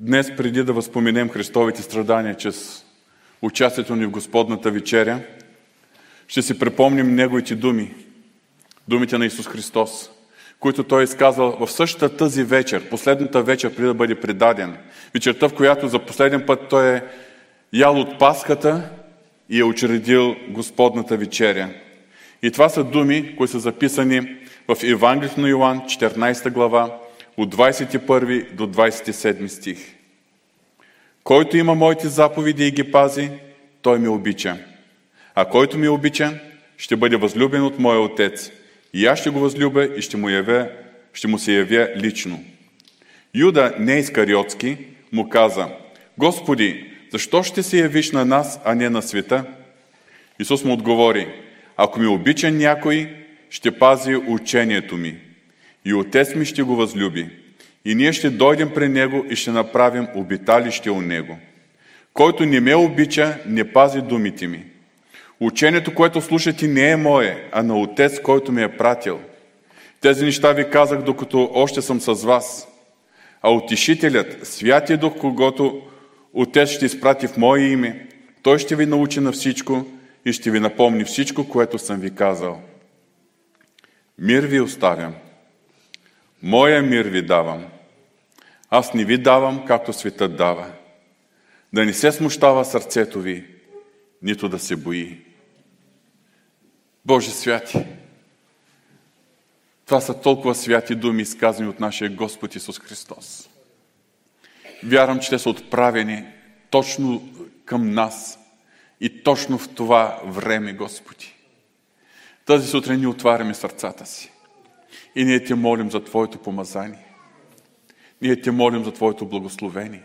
Днес, преди да възпоменем Христовите страдания чрез участието ни в Господната вечеря, ще си припомним Неговите думи, думите на Исус Христос, които Той е изказал в същата тази вечер, последната вечер, преди да бъде предаден. Вечерта, в която за последен път Той е ял от Пасхата и е учредил Господната вечеря. И това са думи, които са записани в Евангелието на Йоанн, 14 глава, от 21 до 27 стих. Който има моите заповеди и ги пази, той ме обича. А който ми обича, ще бъде възлюбен от моя Отец. И аз ще го възлюбя и ще му, явя, ще му се явя лично. Юда, не Искариотски, му каза, Господи, защо ще се явиш на нас, а не на света? Исус му отговори, ако ми обича някой, ще пази учението ми. И Отец ми ще го възлюби. И ние ще дойдем при Него и ще направим обиталище у Него. Който не ме обича, не пази думите ми. Учението, което слушате, не е мое, а на Отец, който ме е пратил. Тези неща ви казах, докато още съм с вас. А утешителят, Святия Дух, когато Отец ще изпрати в Мое име, Той ще ви научи на всичко и ще ви напомни всичко, което съм ви казал. Мир ви оставям. Моя мир ви давам. Аз не ви давам, както светът дава. Да не се смущава сърцето ви, нито да се бои. Боже святи, това са толкова святи думи, изказани от нашия Господ Исус Христос. Вярвам, че те са отправени точно към нас и точно в това време, Господи. Тази сутрин ни отваряме сърцата си. И ние те молим за Твоето помазание. Ние те молим за Твоето благословение.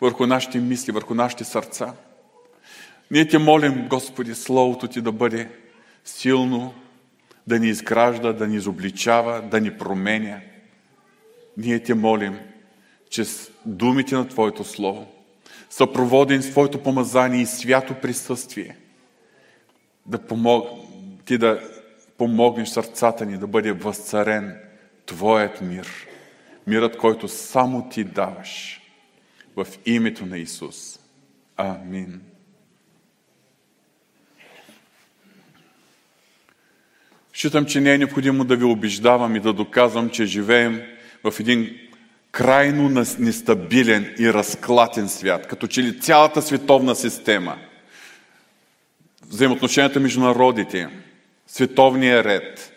Върху нашите мисли, върху нашите сърца. Ние те молим, Господи, Словото Ти да бъде силно, да ни изгражда, да ни изобличава, да ни променя. Ние те молим, чрез думите на Твоето Слово, съпроводен с Твоето помазание и свято присъствие, да помог... Ти да помогнеш сърцата ни да бъде възцарен Твоят мир. Мирът, който само Ти даваш. В името на Исус. Амин. Считам, че не е необходимо да ви убеждавам и да доказвам, че живеем в един крайно нестабилен и разклатен свят, като че ли цялата световна система, взаимоотношенията между народите, световния ред,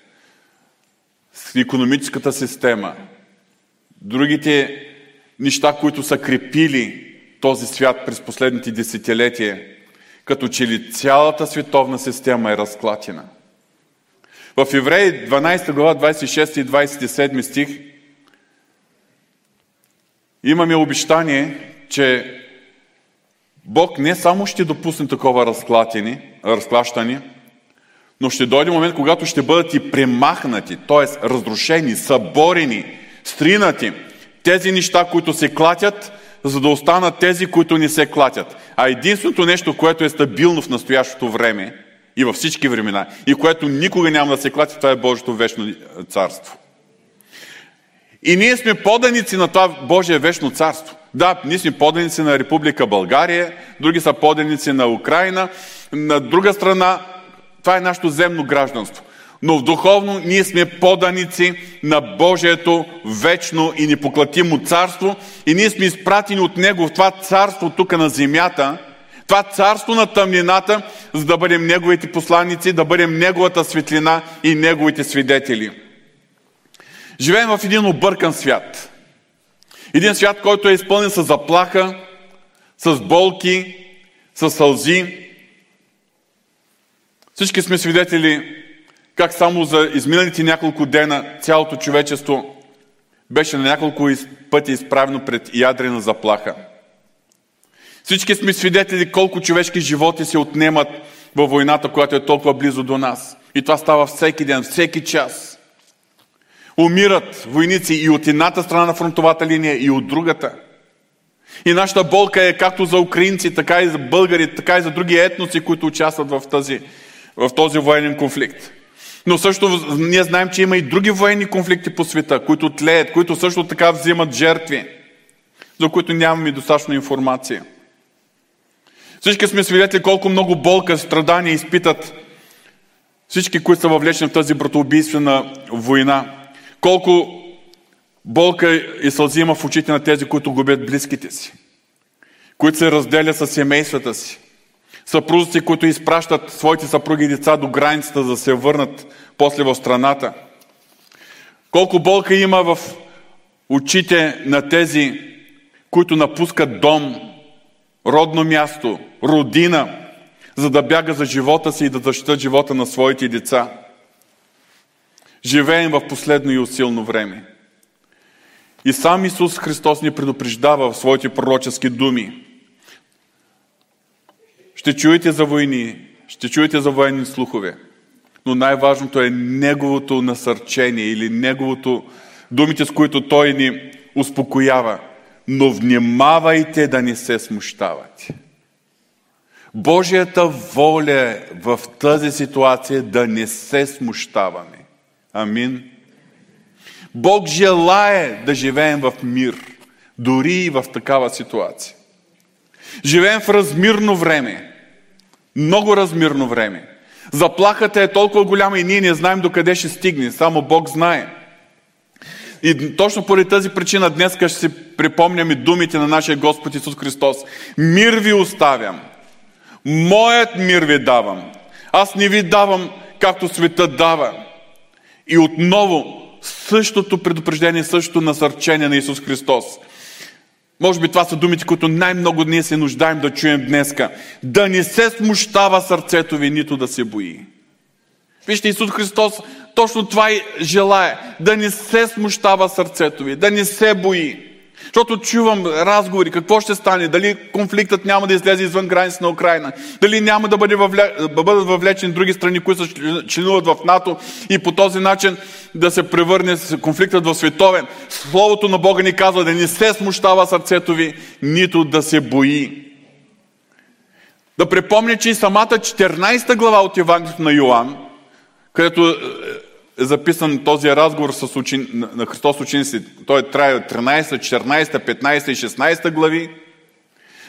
економическата система, другите неща, които са крепили този свят през последните десетилетия, като че ли цялата световна система е разклатена. В Евреи 12 глава 26 и 27 стих имаме обещание, че Бог не само ще допусне такова разклащане, но ще дойде момент, когато ще бъдат и премахнати, т.е. разрушени, съборени, стринати тези неща, които се клатят, за да останат тези, които не се клатят. А единственото нещо, което е стабилно в настоящото време и във всички времена, и което никога няма да се клати, това е Божието вечно царство. И ние сме поданици на това Божие вечно царство. Да, ние сме поданици на Република България, други са поданици на Украина, на друга страна това е нашето земно гражданство. Но в духовно ние сме поданици на Божието вечно и непоклатимо царство и ние сме изпратени от Него в това царство тук на земята, това царство на тъмнината, за да бъдем Неговите посланници, да бъдем Неговата светлина и Неговите свидетели. Живеем в един объркан свят. Един свят, който е изпълнен с заплаха, с болки, с сълзи, всички сме свидетели как само за изминалите няколко дена цялото човечество беше на няколко пъти изправено пред ядрена заплаха. Всички сме свидетели колко човешки животи се отнемат във войната, която е толкова близо до нас. И това става всеки ден, всеки час. Умират войници и от едната страна на фронтовата линия, и от другата. И нашата болка е както за украинци, така и за българи, така и за други етноси, които участват в тази в този военен конфликт. Но също ние знаем, че има и други военни конфликти по света, които тлеят, които също така взимат жертви. за които нямаме достатъчно информация. Всички сме свидетели колко много болка, страдания изпитат всички, които са въвлечени в тази братоубийствена война. Колко болка и сълзи има в очите на тези, които губят близките си, които се разделят с семействата си, съпрузици, които изпращат своите съпруги и деца до границата, за да се върнат после в страната. Колко болка има в очите на тези, които напускат дом, родно място, родина, за да бяга за живота си и да защитат живота на своите деца. Живеем в последно и усилно време. И сам Исус Христос ни предупреждава в своите пророчески думи. Ще чуете за войни, ще чуете за военни слухове, но най-важното е Неговото насърчение или Неговото думите, с които Той ни успокоява. Но внимавайте да не се смущавате. Божията воля е в тази ситуация да не се смущаваме. Амин. Бог желае да живеем в мир, дори и в такава ситуация. Живеем в размирно време. Много размирно време. Заплахата е толкова голяма и ние не знаем докъде ще стигне. Само Бог знае. И точно поради тази причина днес ще си припомняме думите на нашия Господ Исус Христос. Мир ви оставям. Моят мир ви давам. Аз не ви давам както света дава. И отново същото предупреждение, същото насърчение на Исус Христос. Може би това са думите, които най-много ние се нуждаем да чуем днеска. Да не се смущава сърцето ви, нито да се бои. Вижте, Исус Христос точно това и желая. Да не се смущава сърцето ви, да не се бои. Защото чувам разговори, какво ще стане, дали конфликтът няма да излезе извън граница на Украина, дали няма да, бъде въвле... да бъдат въвлечени други страни, които членуват в НАТО и по този начин да се превърне конфликтът в световен. Словото на Бога ни казва да не се смущава сърцето ви, нито да се бои. Да припомня, че и самата 14 глава от Евангелието на Йоанн, където е записан този разговор с учен... на Христос ученици. Той трае 13, 14, 15 и 16 глави.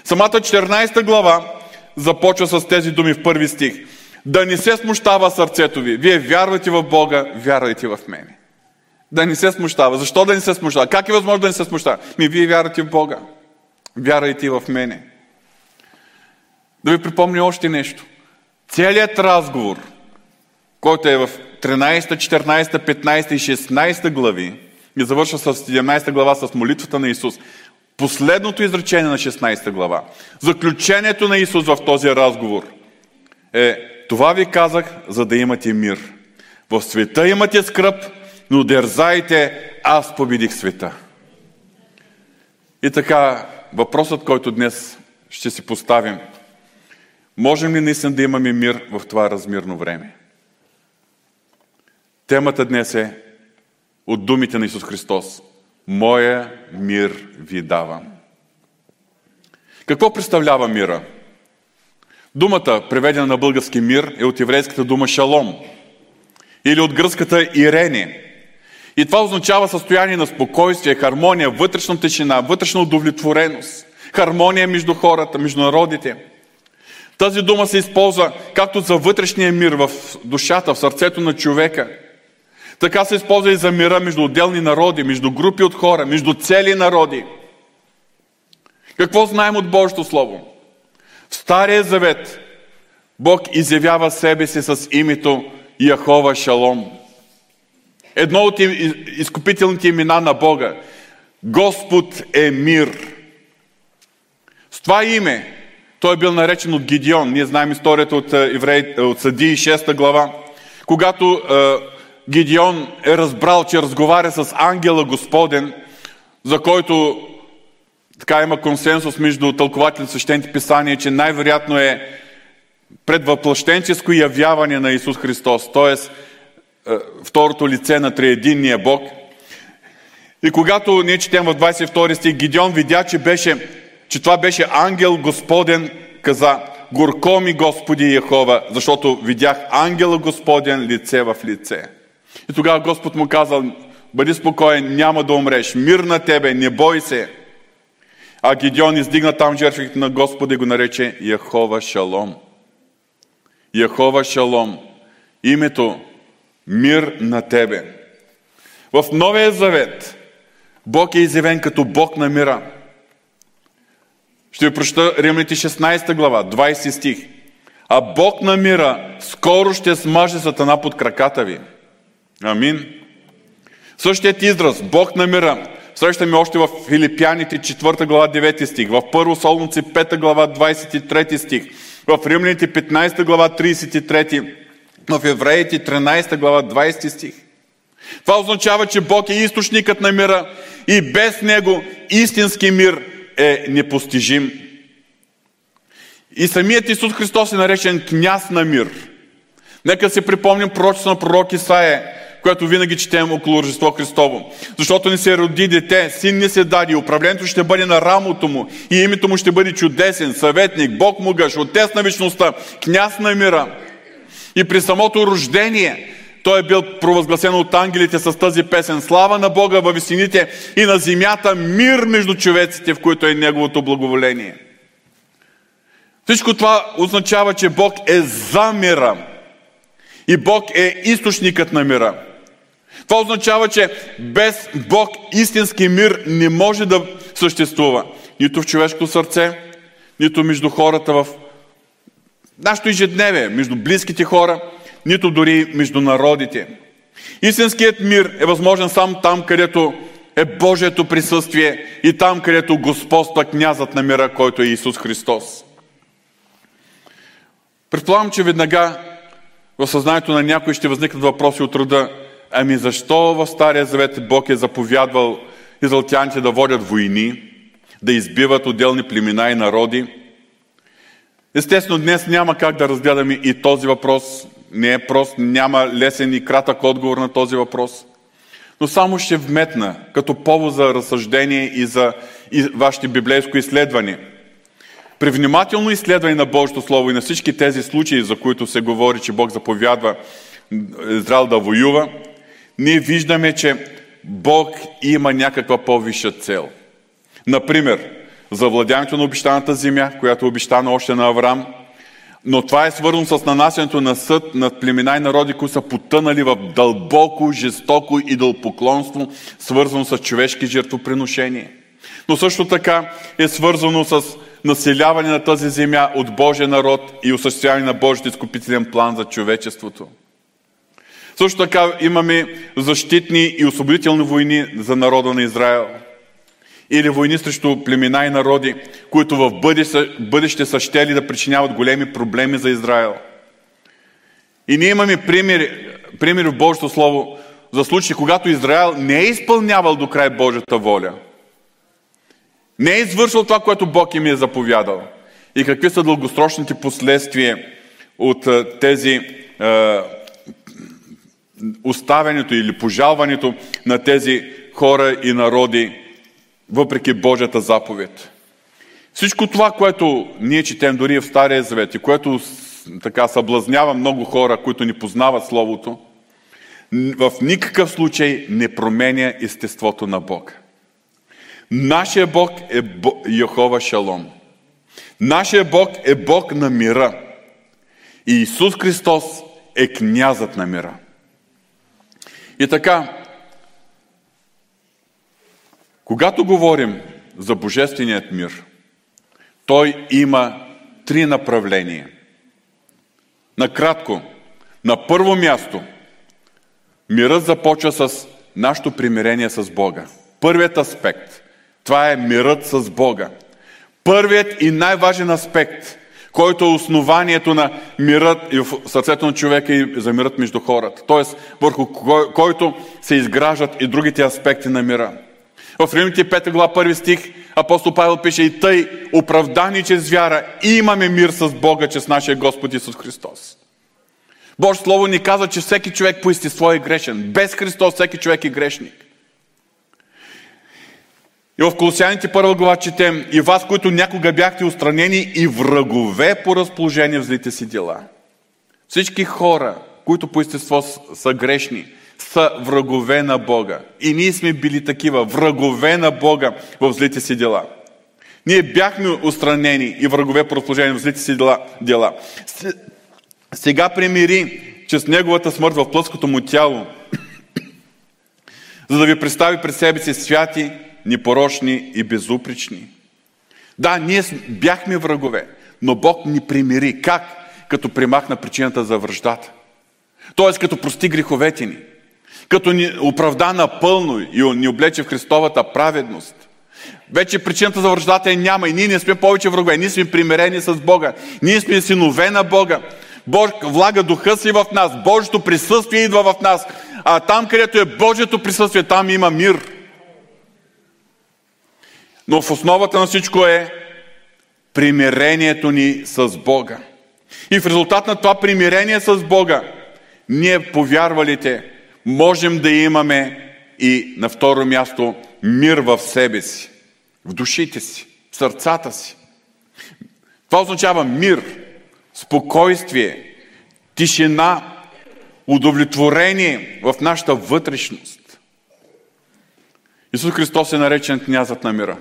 Самата 14 глава започва с тези думи в първи стих. Да не се смущава сърцето ви. Вие вярвате в Бога, вярвайте в мене. Да не се смущава. Защо да не се смущава? Как е възможно да не се смущава? Ми вие вярвате в Бога. Вярвайте в мене. Да ви припомня още нещо. Целият разговор, който е в 13, 14, 15 и 16 глави и завършва с 17 глава с молитвата на Исус. Последното изречение на 16 глава, заключението на Исус в този разговор е това ви казах, за да имате мир. В света имате скръп, но дързайте, аз победих света. И така, въпросът, който днес ще си поставим, можем ли наистина да имаме мир в това размирно време? Темата днес е от думите на Исус Христос. Моя мир ви давам. Какво представлява мира? Думата, преведена на български мир, е от еврейската дума шалом или от гръцката ирене. И това означава състояние на спокойствие, хармония, вътрешна тишина, вътрешна удовлетвореност, хармония между хората, между народите. Тази дума се използва както за вътрешния мир в душата, в сърцето на човека – така се използва и за мира между отделни народи, между групи от хора, между цели народи. Какво знаем от Божието Слово? В Стария Завет Бог изявява себе си с името Яхова Шалом. Едно от изкупителните имена на Бога. Господ е мир. С това име той е бил наречен от Гидеон. Ние знаем историята от, е, еврей, от Съдии 6 глава. Когато е, Гидеон е разбрал, че разговаря с ангела Господен, за който така има консенсус между тълкователите свещените писания, че най-вероятно е предвъплъщенческо явяване на Исус Христос, т.е. второто лице на триединния Бог. И когато ние четем в 22 стих, Гидеон видя, че, беше, че това беше ангел Господен, каза, горко ми Господи Яхова, защото видях ангела Господен лице в лице. И тогава Господ му казал, бъди спокоен, няма да умреш, мир на тебе, не бой се. А Гидеон издигна там жертвите на Господа и го нарече Яхова Шалом. Яхова Шалом. Името мир на тебе. В Новия Завет Бог е изявен като Бог на мира. Ще ви прочета Римляните 16 глава, 20 стих. А Бог на мира скоро ще смаже сатана под краката ви. Амин. Същият израз, Бог на мира, срещаме още в Филипяните 4 глава 9 стих, в Първо Солунци 5 глава 23 стих, в Римляните 15 глава 33, в Евреите 13 глава 20 стих. Това означава, че Бог е източникът на мира и без Него истински мир е непостижим. И самият Исус Христос е наречен княз на мир. Нека се припомним пророчество на пророк Исаия, което винаги четем около Рождество Христово. Защото не се роди дете, син не се даде, управлението ще бъде на рамото му и името му ще бъде чудесен, съветник, Бог му гъж, отец на вечността, княз на мира. И при самото рождение той е бил провъзгласен от ангелите с тази песен. Слава на Бога във висините и на земята мир между човеците, в които е Неговото благоволение. Всичко това означава, че Бог е за мира. И Бог е източникът на мира. Това означава, че без Бог истински мир не може да съществува. Нито в човешко сърце, нито между хората в нашето ежедневие, между близките хора, нито дори между народите. Истинският мир е възможен само там, където е Божието присъствие и там, където господства князът на мира, който е Исус Христос. Предполагам, че веднага в съзнанието на някой ще възникнат въпроси от рода Ами защо в Стария Завет Бог е заповядвал израелтяните да водят войни, да избиват отделни племена и народи? Естествено, днес няма как да разгледаме и този въпрос. Не е прост, няма лесен и кратък отговор на този въпрос. Но само ще вметна като повод за разсъждение и за и вашите библейско изследване. При внимателно изследване на Божието Слово и на всички тези случаи, за които се говори, че Бог заповядва Израел да воюва, ние виждаме, че Бог има някаква по-висша цел. Например, завладяването на обещаната земя, която е обещана още на Авраам, но това е свързано с нанасянето на съд над племена и народи, които са потънали в дълбоко, жестоко идолпоклонство, свързано с човешки жертвоприношения. Но също така е свързано с населяване на тази земя от Божия народ и осъществяване на Божият изкупителен план за човечеството. Също така имаме защитни и освободителни войни за народа на Израел. Или войни срещу племена и народи, които в бъдеще, бъдеще са щели да причиняват големи проблеми за Израел. И ние имаме примери, примери в Божието Слово за случаи, когато Израел не е изпълнявал до край Божията воля. Не е извършил това, което Бог им е заповядал. И какви са дългосрочните последствия от тези оставянето или пожалването на тези хора и народи, въпреки Божията заповед. Всичко това, което ние четем дори в Стария Завет и което така съблазнява много хора, които ни познават Словото, в никакъв случай не променя естеството на Бог. Нашия Бог е Йохова Шалом. Нашия Бог е Бог на мира. И Исус Христос е князът на мира. И така, когато говорим за Божественият мир, той има три направления. Накратко, на първо място, мирът започва с нашето примирение с Бога. Първият аспект, това е мирът с Бога. Първият и най-важен аспект който е основанието на мирът и в сърцето на човека и за мирът между хората. Тоест, върху който се изграждат и другите аспекти на мира. В Римите 5 глава 1 стих апостол Павел пише и тъй, оправдани чрез вяра, имаме мир с Бога, чрез нашия Господ Исус Христос. Божие Слово ни казва, че всеки човек по естество е грешен. Без Христос всеки човек е грешник. И в Колосяните първа глава четем и вас, които някога бяхте устранени и врагове по разположение в злите си дела. Всички хора, които по естество са грешни, са врагове на Бога. И ние сме били такива, врагове на Бога в злите си дела. Ние бяхме устранени и врагове по разположение в злите си дела. Сега примири, че с Неговата смърт в плътското му тяло, за да ви представи пред себе си святи, непорочни и безупречни. Да, ние бяхме врагове, но Бог ни примири. Как? Като примахна причината за връждата. Тоест, като прости греховете ни. Като ни оправда напълно и ни облече в Христовата праведност. Вече причината за връждата е няма и ние не сме повече врагове. Ние сме примирени с Бога. Ние сме синове на Бога. Бог влага духа си в нас. Божието присъствие идва в нас. А там, където е Божието присъствие, там има мир. Но в основата на всичко е примирението ни с Бога. И в резултат на това примирение с Бога, ние повярвалите можем да имаме и на второ място мир в себе си, в душите си, в сърцата си. Това означава мир, спокойствие, тишина, удовлетворение в нашата вътрешност. Исус Христос е наречен князът на мира.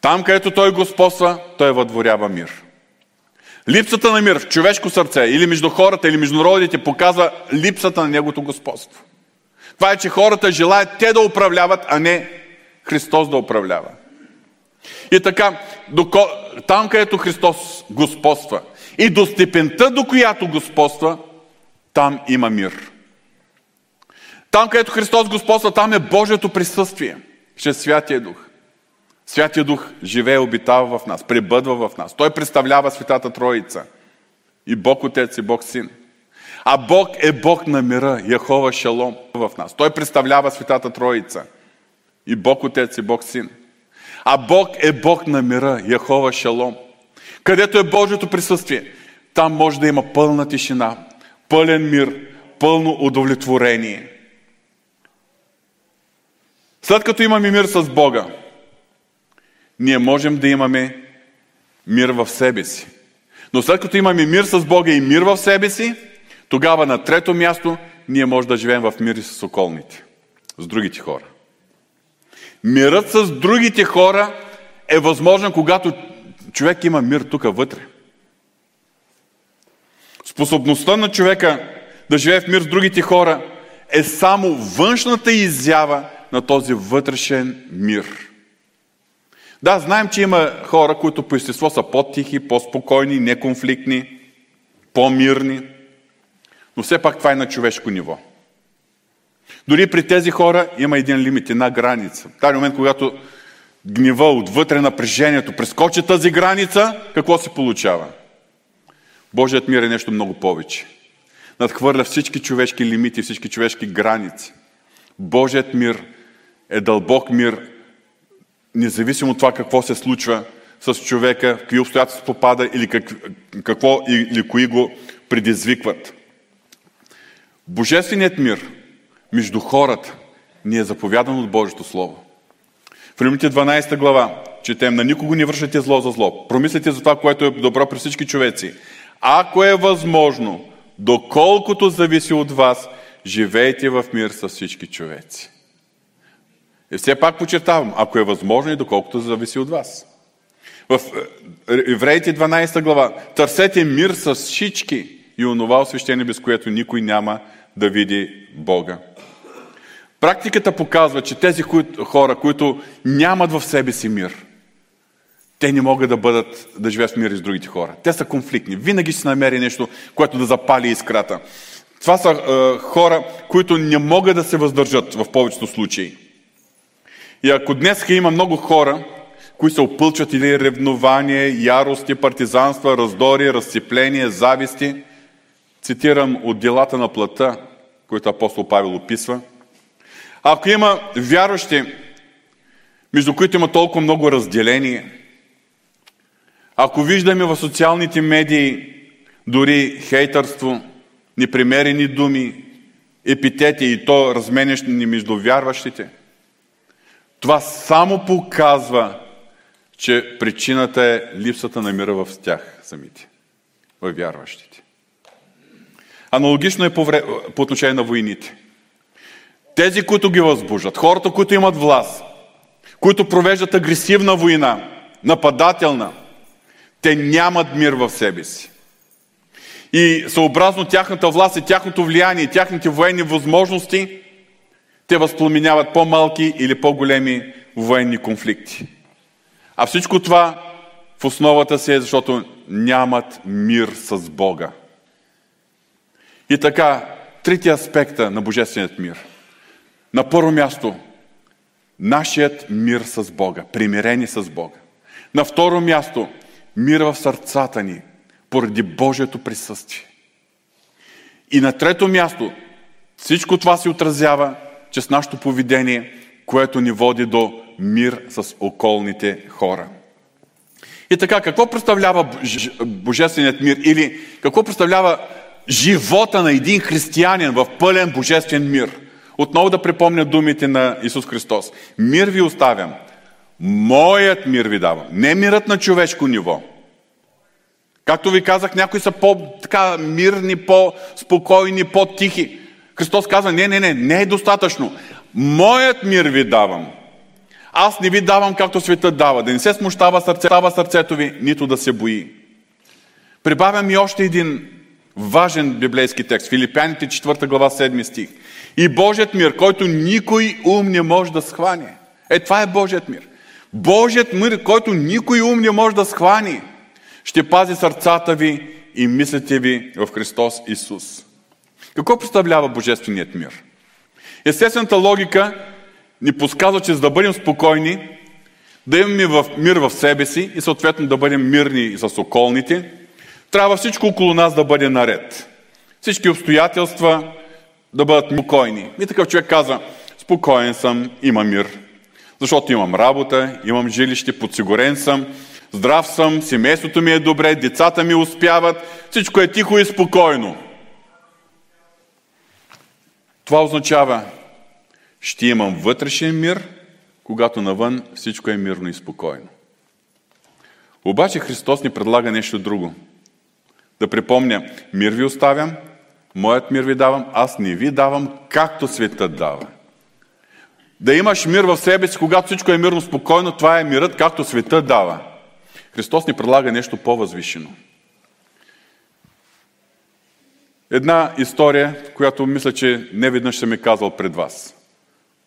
Там, където Той господства, Той въдворява мир. Липсата на мир в човешко сърце или между хората, или между народите показва липсата на Неговото господство. Това е, че хората желаят те да управляват, а не Христос да управлява. И така, там където Христос господства и до степента, до която господства, там има мир. Там където Христос господства, там е Божието присъствие, чрез Святия Дух. Святия Дух живее, обитава в нас, пребъдва в нас. Той представлява Светата Троица. И Бог Отец и Бог Син. А Бог е Бог на мира, Яхова Шалом в нас. Той представлява Светата Троица. И Бог Отец и Бог Син. А Бог е Бог на мира, Яхова Шалом. Където е Божието присъствие, там може да има пълна тишина, пълен мир, пълно удовлетворение. След като имаме мир с Бога, ние можем да имаме мир в себе си. Но след като имаме мир с Бога и мир в себе си, тогава на трето място ние можем да живеем в мир и с околните, с другите хора. Мирът с другите хора е възможен, когато човек има мир тук вътре. Способността на човека да живее в мир с другите хора е само външната изява на този вътрешен мир. Да, знаем, че има хора, които по естество са по-тихи, по-спокойни, неконфликтни, по-мирни, но все пак това е на човешко ниво. Дори при тези хора има един лимит, една граница. В този момент, когато гнева, отвътре напрежението прескочи тази граница, какво се получава? Божият мир е нещо много повече. Надхвърля всички човешки лимити, всички човешки граници. Божият мир е дълбок мир, независимо от това какво се случва с човека, в какви обстоятелства попада или как, какво или кои го предизвикват. Божественият мир между хората ни е заповядан от Божието Слово. В Римите 12 глава четем, на никого не вършите зло за зло. Промислете за това, което е добро при всички човеци. Ако е възможно, доколкото зависи от вас, живейте в мир с всички човеци. И все пак почертавам, ако е възможно и доколкото зависи от вас. В е, Евреите 12 глава, търсете мир с всички и онова освещение, без което никой няма да види Бога. Практиката показва, че тези хора, които нямат в себе си мир, те не могат да бъдат, да живеят в мир с другите хора. Те са конфликтни. Винаги ще се намери нещо, което да запали искрата. Това са е, хора, които не могат да се въздържат в повечето случаи. И ако днес има много хора, които се опълчват или ревнование, ярости, партизанства, раздори, разцепление, зависти, цитирам от делата на плата, които апостол Павел описва. Ако има вярващи, между които има толкова много разделение, ако виждаме в социалните медии дори хейтърство, непримерени думи, епитети и то разменящи между вярващите – това само показва, че причината е липсата на мира в тях самите, в вярващите. Аналогично е по, вре... по отношение на войните. Тези, които ги възбуждат, хората, които имат власт, които провеждат агресивна война, нападателна, те нямат мир в себе си. И съобразно тяхната власт и тяхното влияние тяхните военни възможности, те възпламеняват по-малки или по-големи военни конфликти. А всичко това в основата си е, защото нямат мир с Бога. И така, третия аспекта на Божественият мир. На първо място, нашият мир с Бога, примирени с Бога. На второ място, мир в сърцата ни, поради Божието присъствие. И на трето място, всичко това се отразява чрез нашето поведение, което ни води до мир с околните хора. И така, какво представлява Божественият мир? Или какво представлява живота на един християнин в пълен Божествен мир? Отново да припомня думите на Исус Христос. Мир ви оставям. Моят мир ви давам. Не мирът на човешко ниво. Както ви казах, някои са по-мирни, по-спокойни, по-тихи. Христос казва, не, не, не, не е достатъчно. Моят мир ви давам. Аз не ви давам както светът дава. Да не се смущава сърце, сърцето ви, нито да се бои. Прибавям и още един важен библейски текст. Филипяните 4 глава 7 стих. И Божият мир, който никой ум не може да схване. Е, това е Божият мир. Божият мир, който никой ум не може да схвани, ще пази сърцата ви и мислите ви в Христос Исус. Какво представлява Божественият мир? Естествената логика ни подсказва, че за да бъдем спокойни, да имаме мир в себе си и съответно да бъдем мирни с околните, трябва всичко около нас да бъде наред. Всички обстоятелства да бъдат спокойни. И такъв човек казва, спокоен съм, има мир. Защото имам работа, имам жилище, подсигурен съм, здрав съм, семейството ми е добре, децата ми успяват, всичко е тихо и спокойно. Това означава, ще имам вътрешен мир, когато навън всичко е мирно и спокойно. Обаче Христос ни предлага нещо друго. Да припомня, мир ви оставям, моят мир ви давам, аз не ви давам, както светът дава. Да имаш мир в себе си, когато всичко е мирно, спокойно, това е мирът, както светът дава. Христос ни предлага нещо по-възвишено. Една история, която мисля, че не веднъж съм е казал пред вас.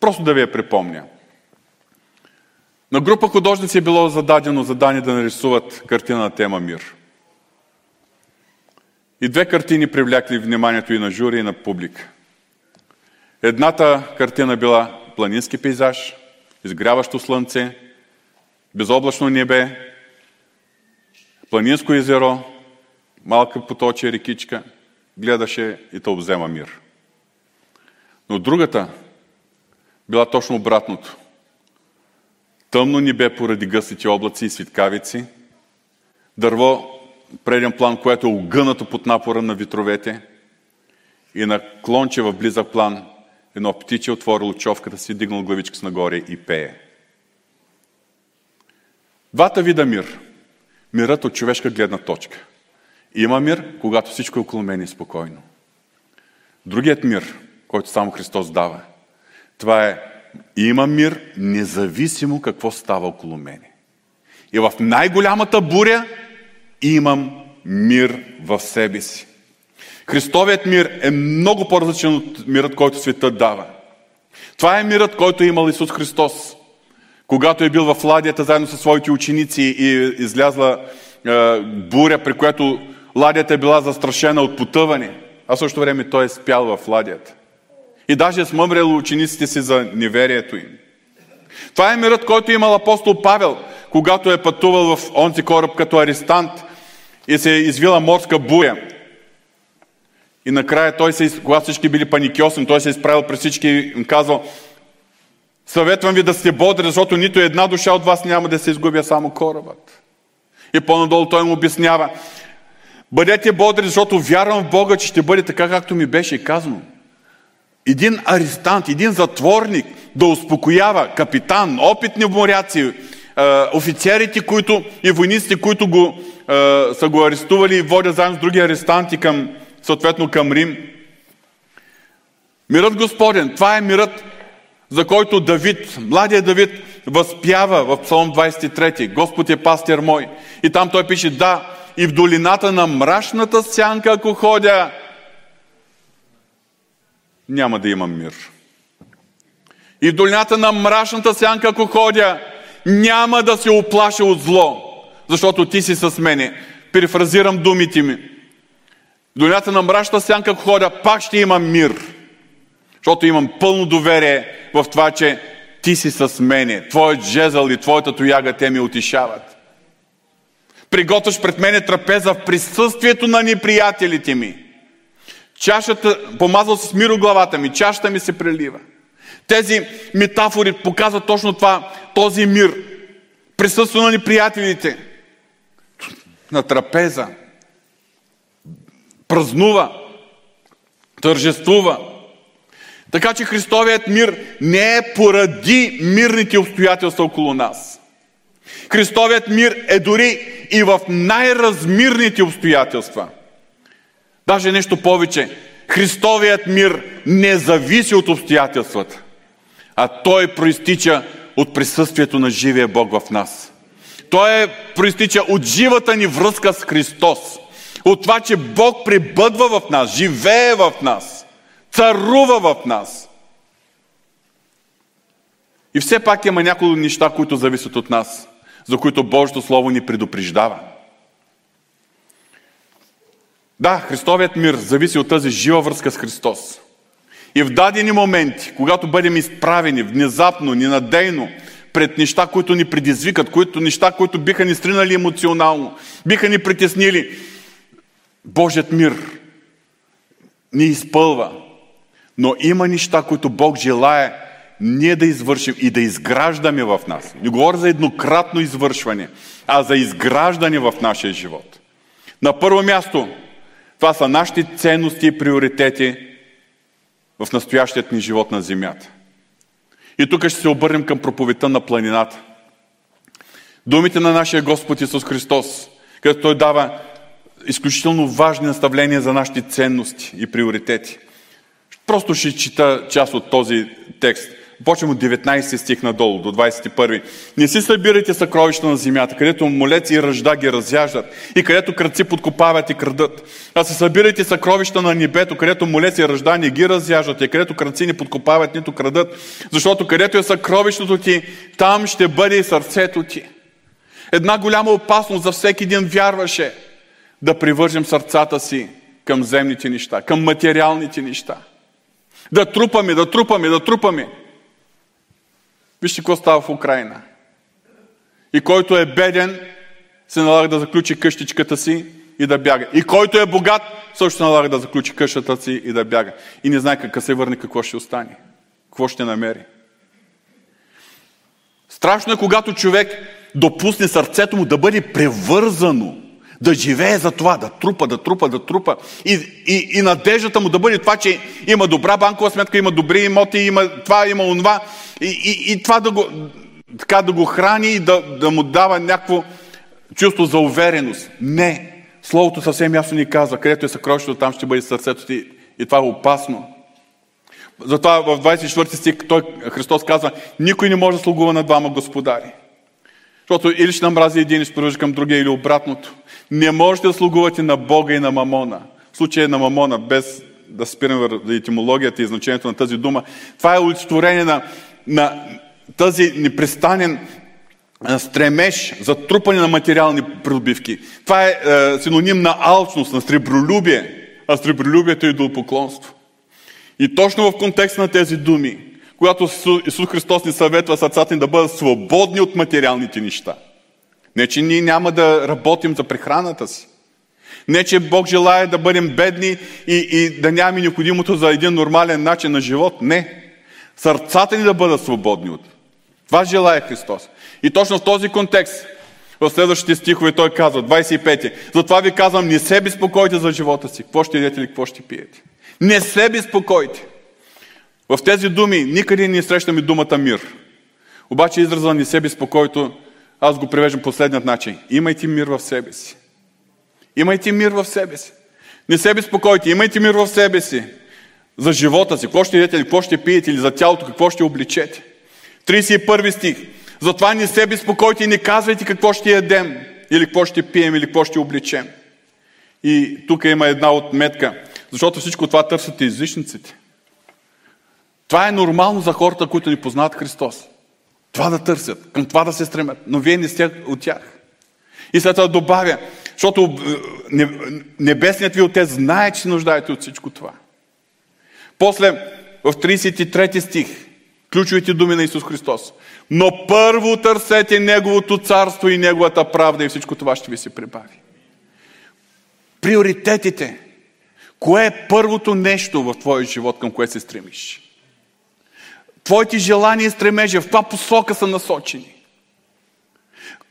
Просто да ви я припомня. На група художници е било зададено задание да нарисуват картина на тема Мир. И две картини привлякли вниманието и на жури, и на публика. Едната картина била планински пейзаж, изгряващо слънце, безоблачно небе, планинско езеро, малка поточе рекичка, гледаше и то взема мир. Но другата била точно обратното. Тъмно небе поради гъстите облаци и свиткавици, дърво преден план, което е огънато под напора на витровете и на клонче в близък план едно птиче отворило човката си, дигнал главичка с нагоре и пее. Двата вида мир. Мирът от човешка гледна точка. Има мир, когато всичко е около мен е спокойно. Другият мир, който само Христос дава, това е има мир, независимо какво става около мене. И в най-голямата буря имам мир в себе си. Христовият мир е много по-различен от мирът, който светът дава. Това е мирът, който е имал Исус Христос. Когато е бил в ладията заедно с своите ученици и излязла е, буря, при която ладията е била застрашена от потъване, а също време той е спял в ладията. И даже е смъмрял учениците си за неверието им. Това е мирът, който е имал апостол Павел, когато е пътувал в онзи кораб като арестант и се е извила морска буя. И накрая той се, когато всички били паникиосни, той се е изправил пред всички и им казал, съветвам ви да сте бодри, защото нито една душа от вас няма да се изгубя, само корабът. И по-надолу той му обяснява, бъдете бодри, защото вярвам в Бога, че ще бъде така, както ми беше казано. Един арестант, един затворник да успокоява капитан, опитни моряци, офицерите които, и войниците, които го, са го арестували и водят заедно с други арестанти към, съответно към Рим. Мирът Господен, това е мирът, за който Давид, младия Давид, възпява в Псалом 23. Господ е пастир мой. И там той пише, да, и в долината на мрачната сянка, ако ходя, няма да имам мир. И в долината на мрачната сянка, ако ходя, няма да се оплаша от зло, защото ти си с мене. Перефразирам думите ми. В долината на мрачната сянка, ако ходя, пак ще имам мир. Защото имам пълно доверие в това, че ти си с мене. Твоят жезъл и твоята тояга те ми утешават. Приготвяш пред мене трапеза в присъствието на неприятелите ми. Чашата, помазал с миро главата ми, чашата ми се прелива. Тези метафори показват точно това, този мир. Присъство на неприятелите. На трапеза. Празнува. Тържествува. Така че Христовият мир не е поради мирните обстоятелства около нас. Христовият мир е дори и в най-размирните обстоятелства. Даже нещо повече. Христовият мир не зависи от обстоятелствата, а той проистича от присъствието на живия Бог в нас. Той проистича от живата ни връзка с Христос. От това, че Бог прибъдва в нас, живее в нас, царува в нас. И все пак има някои неща, които зависят от нас, за които Божието Слово ни предупреждава. Да, Христовият мир зависи от тази жива връзка с Христос. И в дадени моменти, когато бъдем изправени внезапно, ненадейно, пред неща, които ни предизвикат, които, неща, които биха ни стринали емоционално, биха ни притеснили, Божият мир ни изпълва. Но има неща, които Бог желая ние да извършим и да изграждаме в нас. Не говоря за еднократно извършване, а за изграждане в нашия живот. На първо място, това са нашите ценности и приоритети в настоящият ни живот на земята. И тук ще се обърнем към проповедта на планината. Думите на нашия Господ Исус Христос, където Той дава изключително важни наставления за нашите ценности и приоритети. Просто ще чита част от този текст. Почвам от 19 стих надолу до 21. Не си събирайте съкровища на земята, където молеци и ръжда ги разяждат и където кръци подкопават и крадат. А се събирайте съкровища на небето, където молеци и ръжда не ги разяждат и където кръци не подкопават, нито крадат. Защото където е съкровището ти, там ще бъде и сърцето ти. Една голяма опасност за всеки един вярваше да привържем сърцата си към земните неща, към материалните неща. Да трупаме, да трупаме, да трупаме. Вижте какво става в Украина. И който е беден, се налага да заключи къщичката си и да бяга. И който е богат, също налага да заключи къщата си и да бяга. И не знае как се върне, какво ще остане. Какво ще намери. Страшно е, когато човек допусне сърцето му да бъде превързано, да живее за това, да трупа, да трупа, да трупа. И, и, и надеждата му да бъде това, че има добра банкова сметка, има добри имоти, има това, има онова. И, и, и това да го, така да го храни и да, да му дава някакво чувство за увереност. Не. Словото съвсем ясно ни казва, където е съкровището, там ще бъде сърцето ти. И това е опасно. Затова в 24 стих той, Христос казва, никой не може да слугува на двама господари. Защото или ще намрази един и ще към другия, или обратното. Не можете да слугувате на Бога и на Мамона. В случая на Мамона, без да спирам в етимологията и значението на тази дума, това е олицетворение на, на тази непрестанен стремеж за трупане на материални придобивки. Това е, е синоним на алчност, на сребролюбие, а сребролюбието е идолопоклонство. И точно в контекста на тези думи, когато Исус Христос ни съветва сърцата ни да бъдат свободни от материалните неща. Не, че ние няма да работим за прехраната си. Не, че Бог желая да бъдем бедни и, и да нямаме необходимото за един нормален начин на живот. Не. Сърцата ни да бъдат свободни от. Това желая Христос. И точно в този контекст, в следващите стихове той казва, 25. Затова ви казвам, не се безпокойте за живота си. Какво ще едете или какво ще пиете? Не се безпокойте. В тези думи никъде не срещаме думата мир. Обаче израза не се безпокойте, аз го превеждам последният начин. Имайте мир в себе си. Имайте мир в себе си. Не се безпокойте, имайте мир в себе си. За живота си, какво ще ядете или какво ще пиете, или за тялото, какво ще обличете. 31 стих. Затова не се безпокойте и не казвайте какво ще ядем, или какво ще пием, или какво ще обличем. И тук има една отметка, защото всичко това търсят езичниците. Това е нормално за хората, които не познават Христос. Това да търсят, към това да се стремят. Но вие не сте от тях. И след това добавя, защото е, небесният ви отец знае, че нуждаете от всичко това. После в 33 стих, ключовите думи на Исус Христос. Но първо търсете Неговото царство и Неговата правда и всичко това ще ви се прибави. Приоритетите. Кое е първото нещо в твоя живот, към което се стремиш? Твоите желания и стремежи в каква посока са насочени?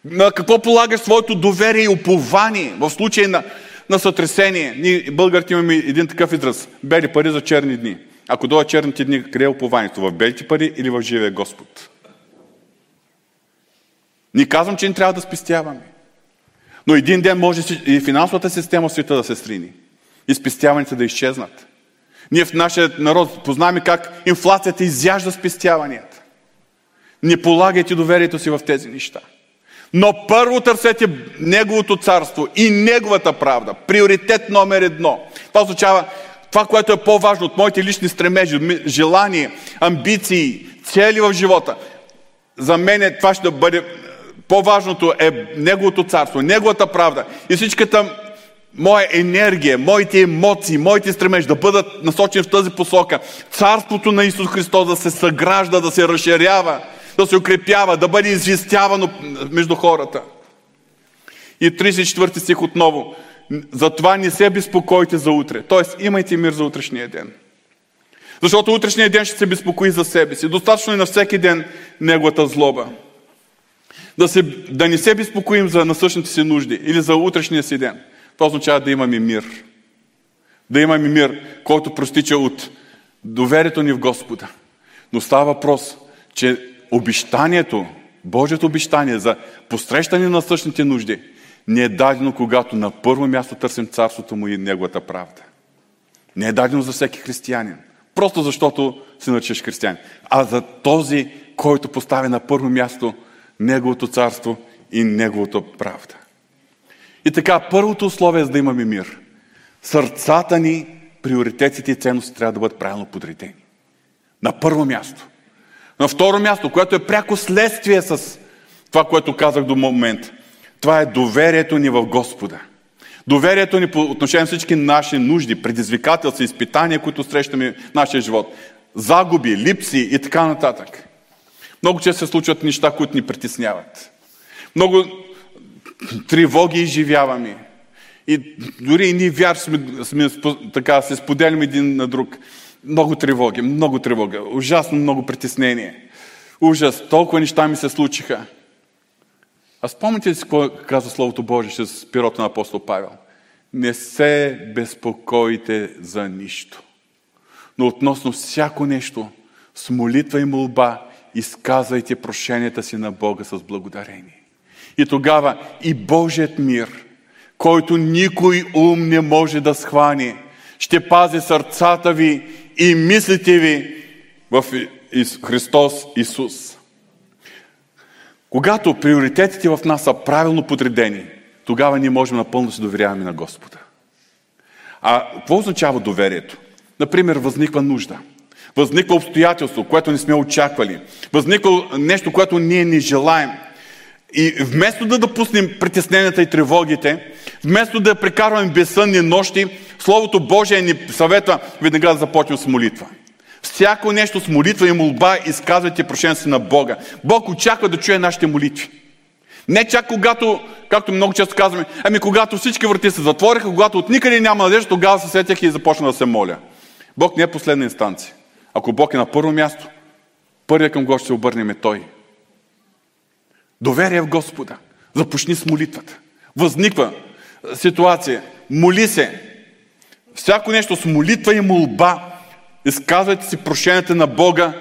На какво полагаш своето доверие и упование в случай на, на сътресение? Ние, българите, имаме един такъв израз. Бели пари за черни дни. Ако дойдат черните дни, къде е упованието? В белите пари или в живия Господ? Не казвам, че не трябва да спестяваме. Но един ден може и финансовата система в света да се срини. И спестяваните да изчезнат. Ние в нашия народ познаваме как инфлацията изяжда спестяванията. Не полагайте доверието си в тези неща. Но първо търсете Неговото царство и Неговата правда. Приоритет номер едно. Това означава това, което е по-важно от моите лични стремежи, желания, амбиции, цели в живота. За мен това ще бъде по-важното е Неговото царство, Неговата правда и всичката моя енергия, моите емоции, моите стремежи да бъдат насочени в тази посока. Царството на Исус Христос да се съгражда, да се разширява, да се укрепява, да бъде известявано между хората. И 34 стих отново. Затова не се безпокойте за утре. Тоест, имайте мир за утрешния ден. Защото утрешния ден ще се безпокои за себе си. Достатъчно е на всеки ден неговата злоба. Да, се, да не се безпокоим за насъщните си нужди или за утрешния си ден. Това означава да имаме мир. Да имаме мир, който простича от доверието ни в Господа. Но става въпрос, че обещанието, Божието обещание за посрещане на същите нужди не е дадено, когато на първо място търсим царството му и неговата правда. Не е дадено за всеки християнин. Просто защото се наричаш християнин. А за този, който поставя на първо място неговото царство и неговата правда. И така, първото условие е за да имаме мир. Сърцата ни, приоритетите и ценности трябва да бъдат правилно подредени. На първо място. На второ място, което е пряко следствие с това, което казах до момента. Това е доверието ни в Господа. Доверието ни по отношение на всички наши нужди, предизвикателства, изпитания, които срещаме в нашия живот. Загуби, липси и така нататък. Много често се случват неща, които ни притесняват. Много тревоги изживяваме. И дори и ние вяр сме, сме така, се споделяме един на друг. Много тревоги, много тревога, ужасно много притеснение. Ужас, толкова неща ми се случиха. А спомните ли си какво казва Словото Божие с пирото на апостол Павел? Не се безпокойте за нищо. Но относно всяко нещо, с молитва и молба, изказвайте прошенията си на Бога с благодарение. И тогава и Божият мир, който никой ум не може да схване, ще пази сърцата ви и мислите ви в Христос Исус. Когато приоритетите в нас са правилно подредени, тогава ние можем напълно да се доверяваме на Господа. А какво означава доверието? Например, възниква нужда. Възниква обстоятелство, което не сме очаквали. Възниква нещо, което ние не желаем. И вместо да допуснем притесненията и тревогите, вместо да прекарваме безсънни нощи, Словото Божие ни съветва веднага да започнем с молитва. Всяко нещо с молитва и молба изказвайте прошенство на Бога. Бог очаква да чуе нашите молитви. Не чак когато, както много често казваме, ами когато всички врати се затвориха, когато от никъде няма надежда, тогава се сетях и започна да се моля. Бог не е последна инстанция. Ако Бог е на първо място, първия към го ще се обърнем е Той. Доверие в Господа. Започни с молитвата. Възниква ситуация. Моли се. Всяко нещо с молитва и молба. Изказвайте си прошенията на Бога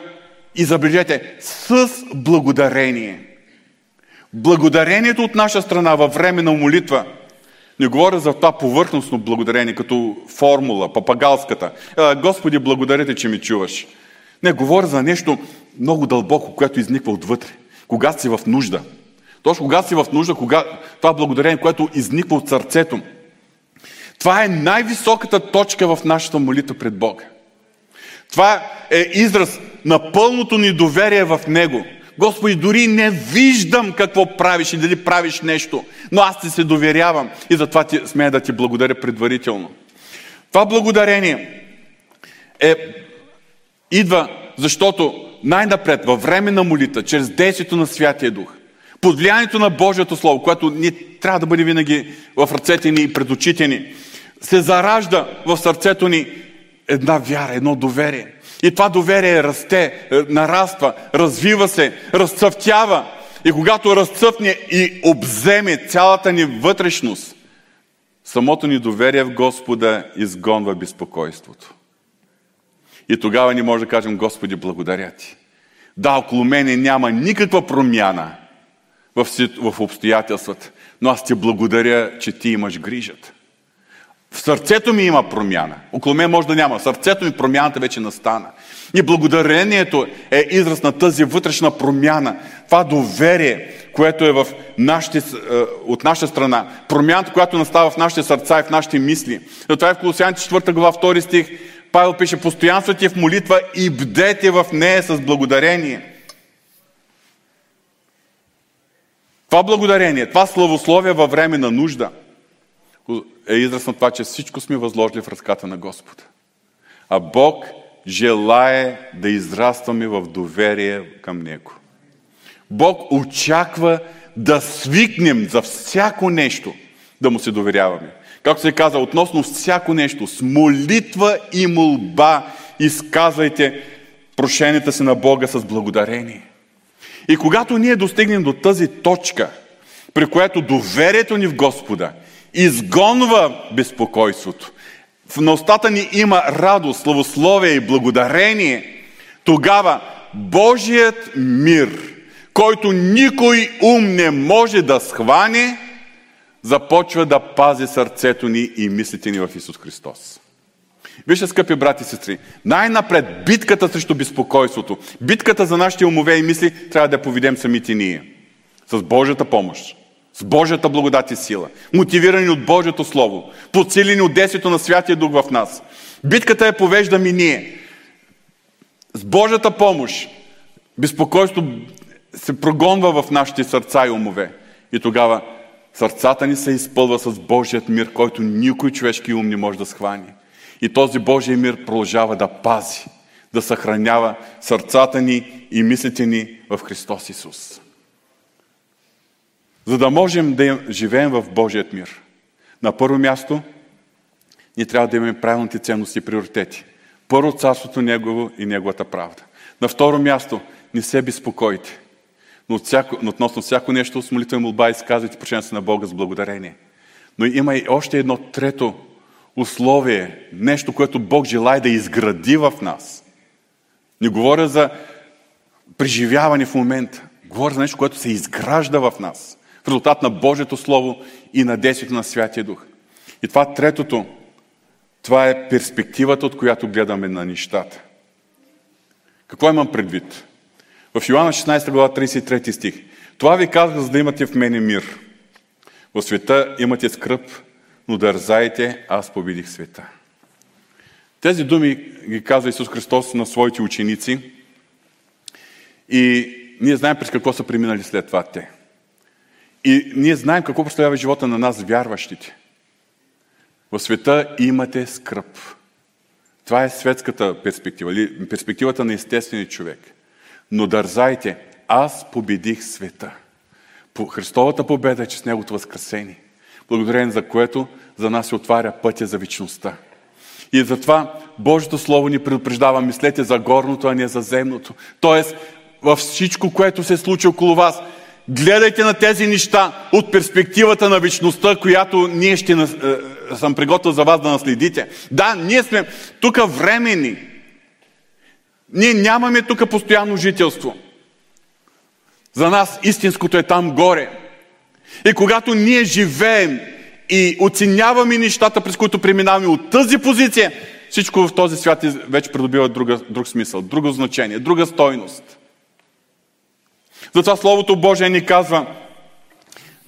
и забележете с благодарение. Благодарението от наша страна във време на молитва, Не говоря за това повърхностно благодарение, като формула, папагалската. Господи, благодаря ти, че ми чуваш. Не, говоря за нещо много дълбоко, което изниква отвътре. Когато си в нужда. Точно когато си в нужда, кога... това благодарение, което изниква от сърцето. Това е най-високата точка в нашата молитва пред Бога. Това е израз на пълното ни доверие в Него. Господи, дори не виждам какво правиш и дали правиш нещо, но аз ти се доверявам и затова ти, смея да ти благодаря предварително. Това благодарение е, идва, защото най-напред, във време на молита, чрез действието на Святия Дух, под влиянието на Божието Слово, което ни трябва да бъде винаги в ръцете ни и пред очите ни, се заражда в сърцето ни една вяра, едно доверие. И това доверие расте, е, нараства, развива се, разцъфтява. И когато разцъфне и обземе цялата ни вътрешност, самото ни доверие в Господа изгонва безпокойството. И тогава ни може да кажем, Господи, благодаря Ти. Да, около мене няма никаква промяна в, обстоятелствата, но аз Ти благодаря, че Ти имаш грижата. В сърцето ми има промяна. Около мен може да няма. В сърцето ми промяната вече настана. И благодарението е израз на тази вътрешна промяна. Това доверие, което е в нашите, е, от наша страна. Промяната, която настава в нашите сърца и в нашите мисли. Затова е в Колосяните 4 глава 2 стих Павел пише, постоянствате в молитва и бдете в нея с благодарение. Това благодарение, това славословие във време на нужда – е израз на това, че всичко сме възложили в ръката на Господа. А Бог желае да израстваме в доверие към Него. Бог очаква да свикнем за всяко нещо, да му се доверяваме. Както се каза, относно всяко нещо, с молитва и молба изказвайте прошенията си на Бога с благодарение. И когато ние достигнем до тази точка, при която доверието ни в Господа изгонва безпокойството. В устата ни има радост, славословие и благодарение. Тогава Божият мир, който никой ум не може да схване, започва да пази сърцето ни и мислите ни в Исус Христос. Вижте, скъпи брати и сестри, най-напред битката срещу безпокойството, битката за нашите умове и мисли трябва да поведем самите ние. С Божията помощ с Божията благодат и сила, мотивирани от Божието Слово, подсилени от действието на Святия Дух в нас. Битката е повеждаме ние. С Божията помощ безпокойство се прогонва в нашите сърца и умове. И тогава сърцата ни се изпълва с Божият мир, който никой човешки ум не може да схвани. И този Божий мир продължава да пази, да съхранява сърцата ни и мислите ни в Христос Исус за да можем да живеем в Божият мир. На първо място, ние трябва да имаме правилните ценности и приоритети. Първо царството Негово и Неговата правда. На второ място, не се безпокойте. Но от всяко, относно всяко нещо с молитва и молба изказвайте причината на Бога с благодарение. Но има и още едно трето условие, нещо, което Бог желая да изгради в нас. Не говоря за преживяване в момента. Говоря за нещо, което се изгражда в нас в резултат на Божието Слово и на действието на Святия Дух. И това третото, това е перспективата, от която гледаме на нещата. Какво имам предвид? В Йоанна 16 глава 33 стих. Това ви казах, за да имате в мене мир. В света имате скръп, но дързайте, аз победих света. Тези думи ги казва Исус Христос на своите ученици и ние знаем през какво са преминали след това те. И ние знаем какво представлява живота на нас, вярващите. В света имате скръп. Това е светската перспектива, или перспективата на естествения човек. Но дързайте, аз победих света. По Христовата победа е, че с Негото възкресение. Благодарение за което за нас се отваря пътя за вечността. И затова Божието Слово ни предупреждава, мислете за горното, а не за земното. Тоест, във всичко, което се случи около вас, Гледайте на тези неща от перспективата на вечността, която ние ще е, съм приготвил за вас да наследите. Да, ние сме тук времени. Ние нямаме тук постоянно жителство. За нас истинското е там горе. И когато ние живеем и оценяваме нещата, през които преминаваме от тази позиция, всичко в този свят вече придобива друга, друг смисъл, друго значение, друга стойност. Затова Словото Божие ни казва,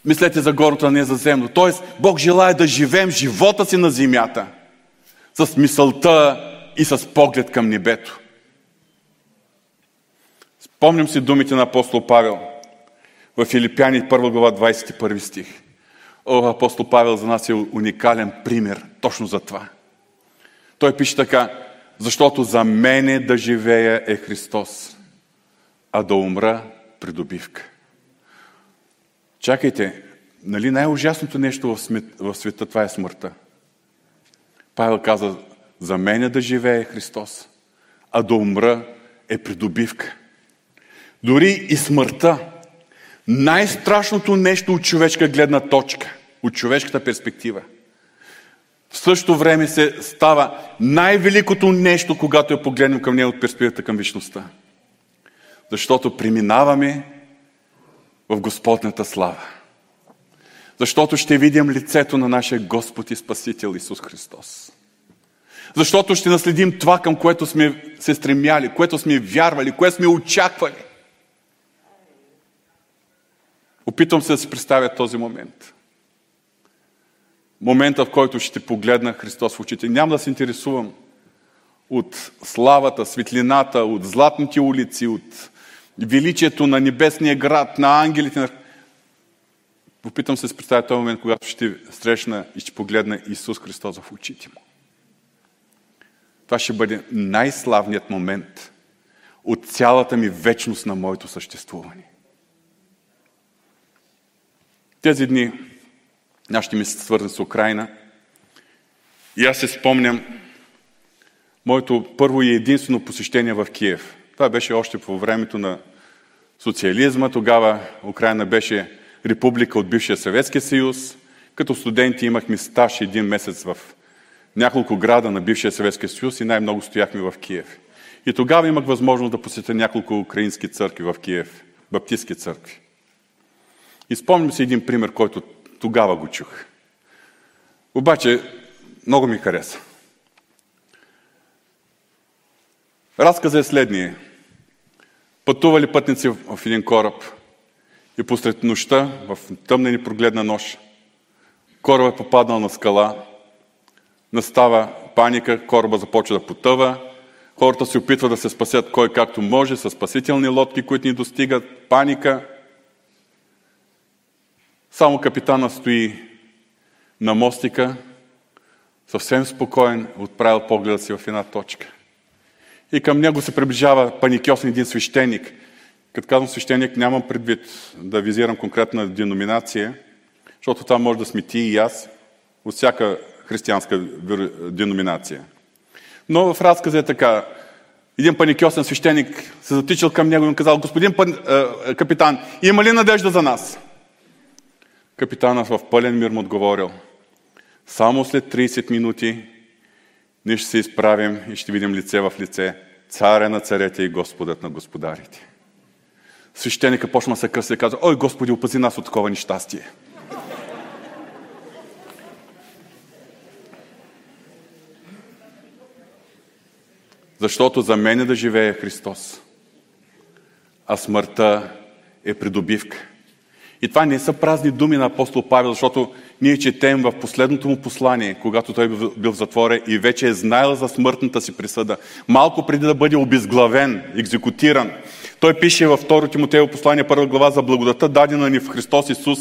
мислете за горното, а не за земно. Тоест, Бог желая да живеем живота си на земята с мисълта и с поглед към небето. Спомням си думите на апостол Павел в Филипяни 1 глава 21 стих. О, апостол Павел за нас е уникален пример точно за това. Той пише така, защото за мене да живея е Христос, а да умра придобивка. Чакайте, нали най-ужасното нещо в, смет, в света това е смъртта? Павел каза, за мене да живее Христос, а да умра е придобивка. Дори и смъртта, най-страшното нещо от човешка гледна точка, от човешката перспектива, в същото време се става най-великото нещо, когато я погледнем към него от перспективата към вечността. Защото преминаваме в Господната слава. Защото ще видим лицето на нашия Господ и Спасител Исус Христос. Защото ще наследим това, към което сме се стремяли, което сме вярвали, което сме очаквали. Опитвам се да си представя този момент. Момента, в който ще погледна Христос в очите. Няма да се интересувам от славата, светлината, от златните улици, от величието на небесния град, на ангелите. Опитам се да си представя този момент, когато ще срещна и ще погледна Исус Христос в очите му. Това ще бъде най-славният момент от цялата ми вечност на моето съществуване. Тези дни нашите ми се свързани с Украина и аз се спомням моето първо и единствено посещение в Киев. Това беше още по времето на социализма. Тогава Украина беше република от бившия Съветския съюз. Като студенти имахме стаж един месец в няколко града на бившия Съветския съюз и най-много стояхме в Киев. И тогава имах възможност да посетя няколко украински църкви в Киев, баптистски църкви. И спомням си един пример, който тогава го чух. Обаче много ми хареса. Разказът е следния. Пътували пътници в един кораб и посред нощта, в тъмна и прогледна нощ, корабът е попаднал на скала, настава паника, кораба започва да потъва, хората се опитват да се спасят кой както може, с спасителни лодки, които ни достигат, паника. Само капитана стои на мостика, съвсем спокоен, отправил погледа си в една точка. И към него се приближава паникьосен един свещеник. Като казвам свещеник, нямам предвид да визирам конкретна деноминация, защото там може да сме ти и аз, от всяка християнска деноминация. Но в разказа е така. Един паникьосен свещеник се затичал към него и му казал, господин пан, е, капитан, има ли надежда за нас? Капитанът в пълен мир му отговорил, само след 30 минути ние ще се изправим и ще видим лице в лице царя на царете и Господът на господарите. Свещеника почна се къса и каза, ой Господи, опази нас от такова нещастие. Защото за мен е да живее Христос, а смъртта е придобивка. И това не са празни думи на апостол Павел, защото ние четем в последното му послание, когато той бил в затворя и вече е знаел за смъртната си присъда. Малко преди да бъде обезглавен, екзекутиран. Той пише във 2 Тимотеево послание, първа глава за благодата, дадена ни в Христос Исус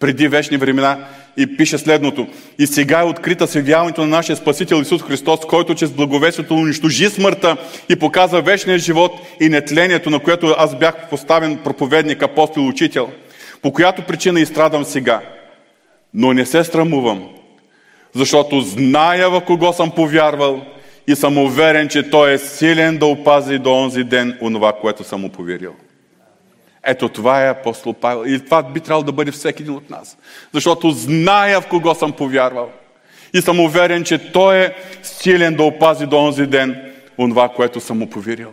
преди вечни времена и пише следното. И сега е открита свидяването на нашия Спасител Исус Христос, който чрез благовестието унищожи смъртта и показва вечния живот и нетлението, на което аз бях поставен проповедник, апостол, учител – по която причина изстрадам сега. Но не се срамувам, защото зная в кого съм повярвал и съм уверен, че Той е силен да опази до онзи ден онова, което съм му поверил. Ето това е апостол Павел. И това би трябвало да бъде всеки един от нас. Защото зная в кого съм повярвал. И съм уверен, че Той е силен да опази до онзи ден онова, което съм му поверил.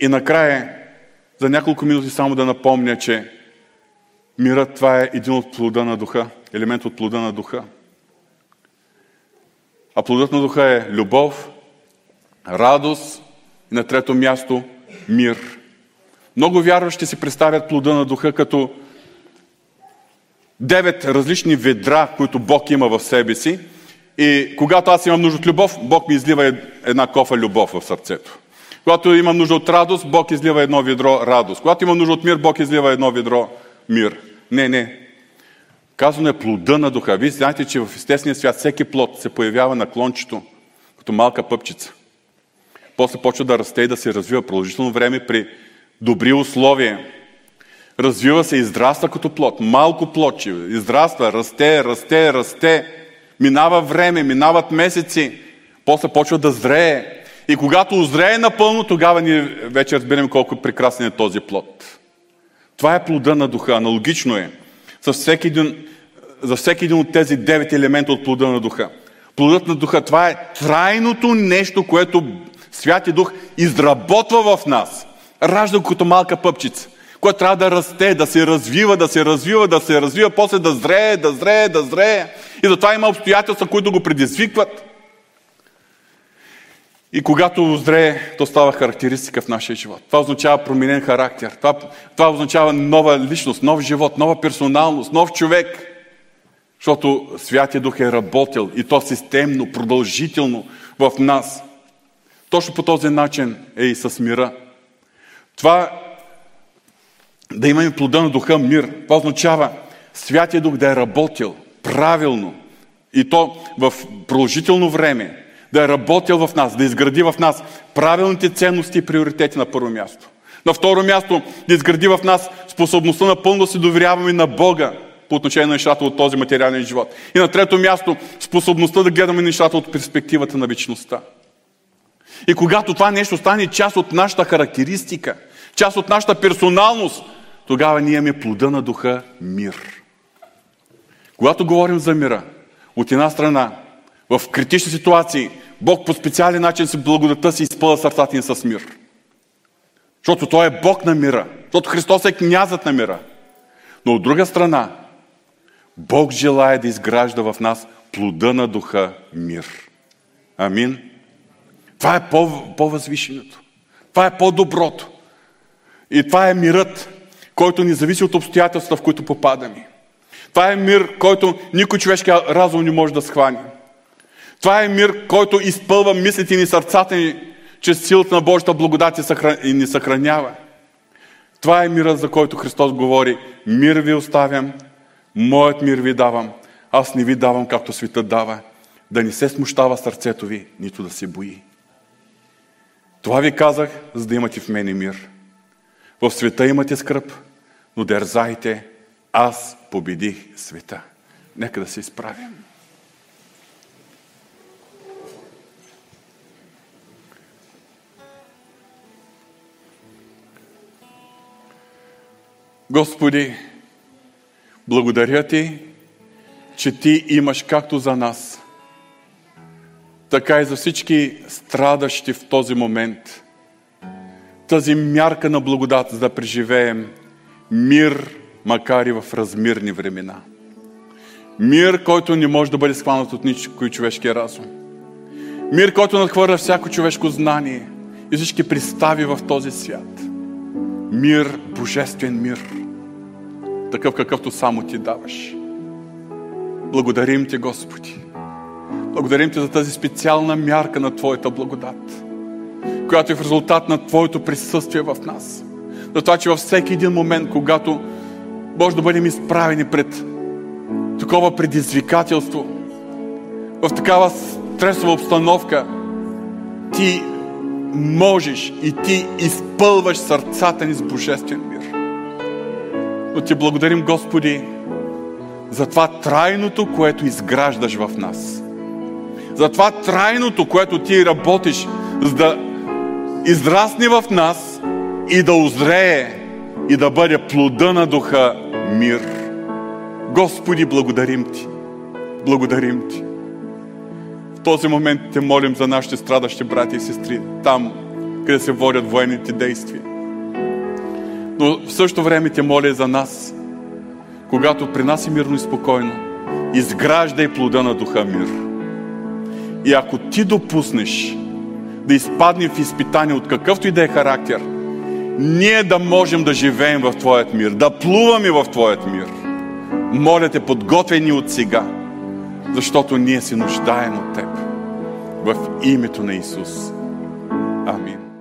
И накрая, за няколко минути само да напомня, че Мирът това е един от плода на духа, елемент от плода на духа. А плодът на духа е любов, радост и на трето място мир. Много вярващи си представят плода на духа като девет различни ведра, които Бог има в себе си. И когато аз имам нужда от любов, Бог ми излива една кофа любов в сърцето. Когато имам нужда от радост, Бог излива едно ведро радост. Когато имам нужда от мир, Бог излива едно ведро мир. Не, не. Казано е плода на духа. Вие знаете, че в естествения свят всеки плод се появява на клончето, като малка пъпчица. После почва да расте и да се развива продължително време при добри условия. Развива се, израства като плод. Малко плодче. Израства, расте, расте, расте. Минава време, минават месеци. После почва да зрее. И когато озрее напълно, тогава ние вече разберем колко прекрасен е този плод. Това е плода на духа. Аналогично е. За всеки един, за всеки един от тези девет елемента от плода на духа. Плодът на духа, това е трайното нещо, което Святи Дух изработва в нас. Ражда като малка пъпчица, която трябва да расте, да се развива, да се развива, да се развива, после да зрее, да зрее, да зрее. И затова има обстоятелства, които го предизвикват. И когато зрее, то става характеристика в нашия живот. Това означава променен характер. Това, това означава нова личност, нов живот, нова персоналност, нов човек. Защото Святия Дух е работил и то системно, продължително в нас. Точно по този начин е и с мира. Това да имаме плода на духа мир, това означава Святия Дух да е работил правилно и то в продължително време, да е работил в нас, да изгради в нас правилните ценности и приоритети на първо място. На второ място, да изгради в нас способността напълно да се доверяваме на Бога по отношение на нещата от този материален живот. И на трето място, способността да гледаме нещата от перспективата на вечността. И когато това нещо стане част от нашата характеристика, част от нашата персоналност, тогава ние имаме плода на духа мир. Когато говорим за мира, от една страна, в критични ситуации, Бог по специален начин си благодата си изпълва сърцата ни с мир. Защото Той е Бог на мира. Защото Христос е князът на мира. Но от друга страна, Бог желая да изгражда в нас плода на духа мир. Амин. Това е по-възвишеното. Това е по-доброто. И това е мирът, който ни зависи от обстоятелствата, в които попадаме. Това е мир, който никой човешки разум не може да схване. Това е мир, който изпълва мислите ни, сърцата ни, чрез силата на Божията благодат ни съхранява. Това е мира, за който Христос говори. Мир ви оставям, моят мир ви давам. Аз не ви давам, както светът дава. Да не се смущава сърцето ви, нито да се бои. Това ви казах, за да имате в мене мир. В света имате скръп, но дързайте, аз победих света. Нека да се изправим. Господи, благодаря Ти, че Ти имаш както за нас, така и за всички страдащи в този момент. Тази мярка на благодат, за да преживеем мир, макар и в размирни времена. Мир, който не може да бъде схванат от никой човешки разум. Мир, който надхвърля всяко човешко знание и всички представи в този свят. Мир, божествен мир. Такъв какъвто само ти даваш. Благодарим ти, Господи. Благодарим ти за тази специална мярка на Твоята благодат, която е в резултат на Твоето присъствие в нас. За това, че във всеки един момент, когато може да бъдем изправени пред такова предизвикателство, в такава стресова обстановка, ти можеш и ти изпълваш сърцата ни с божествен мир. Но ти благодарим, Господи, за това трайното, което изграждаш в нас. За това трайното, което ти работиш, за да израсне в нас и да озрее и да бъде плода на духа мир. Господи, благодарим Ти. Благодарим Ти. В този момент те молим за нашите страдащи брати и сестри, там, къде се водят военните действия. Но в същото време те моля за нас, когато при нас е мирно и спокойно, изграждай плода на духа мир. И ако ти допуснеш да изпаднем в изпитание от какъвто и да е характер, ние да можем да живеем в Твоят мир, да плуваме в Твоят мир. Моля те, подготвяй ни от сега, защото ние се нуждаем от Теб. В името на Исус. Амин.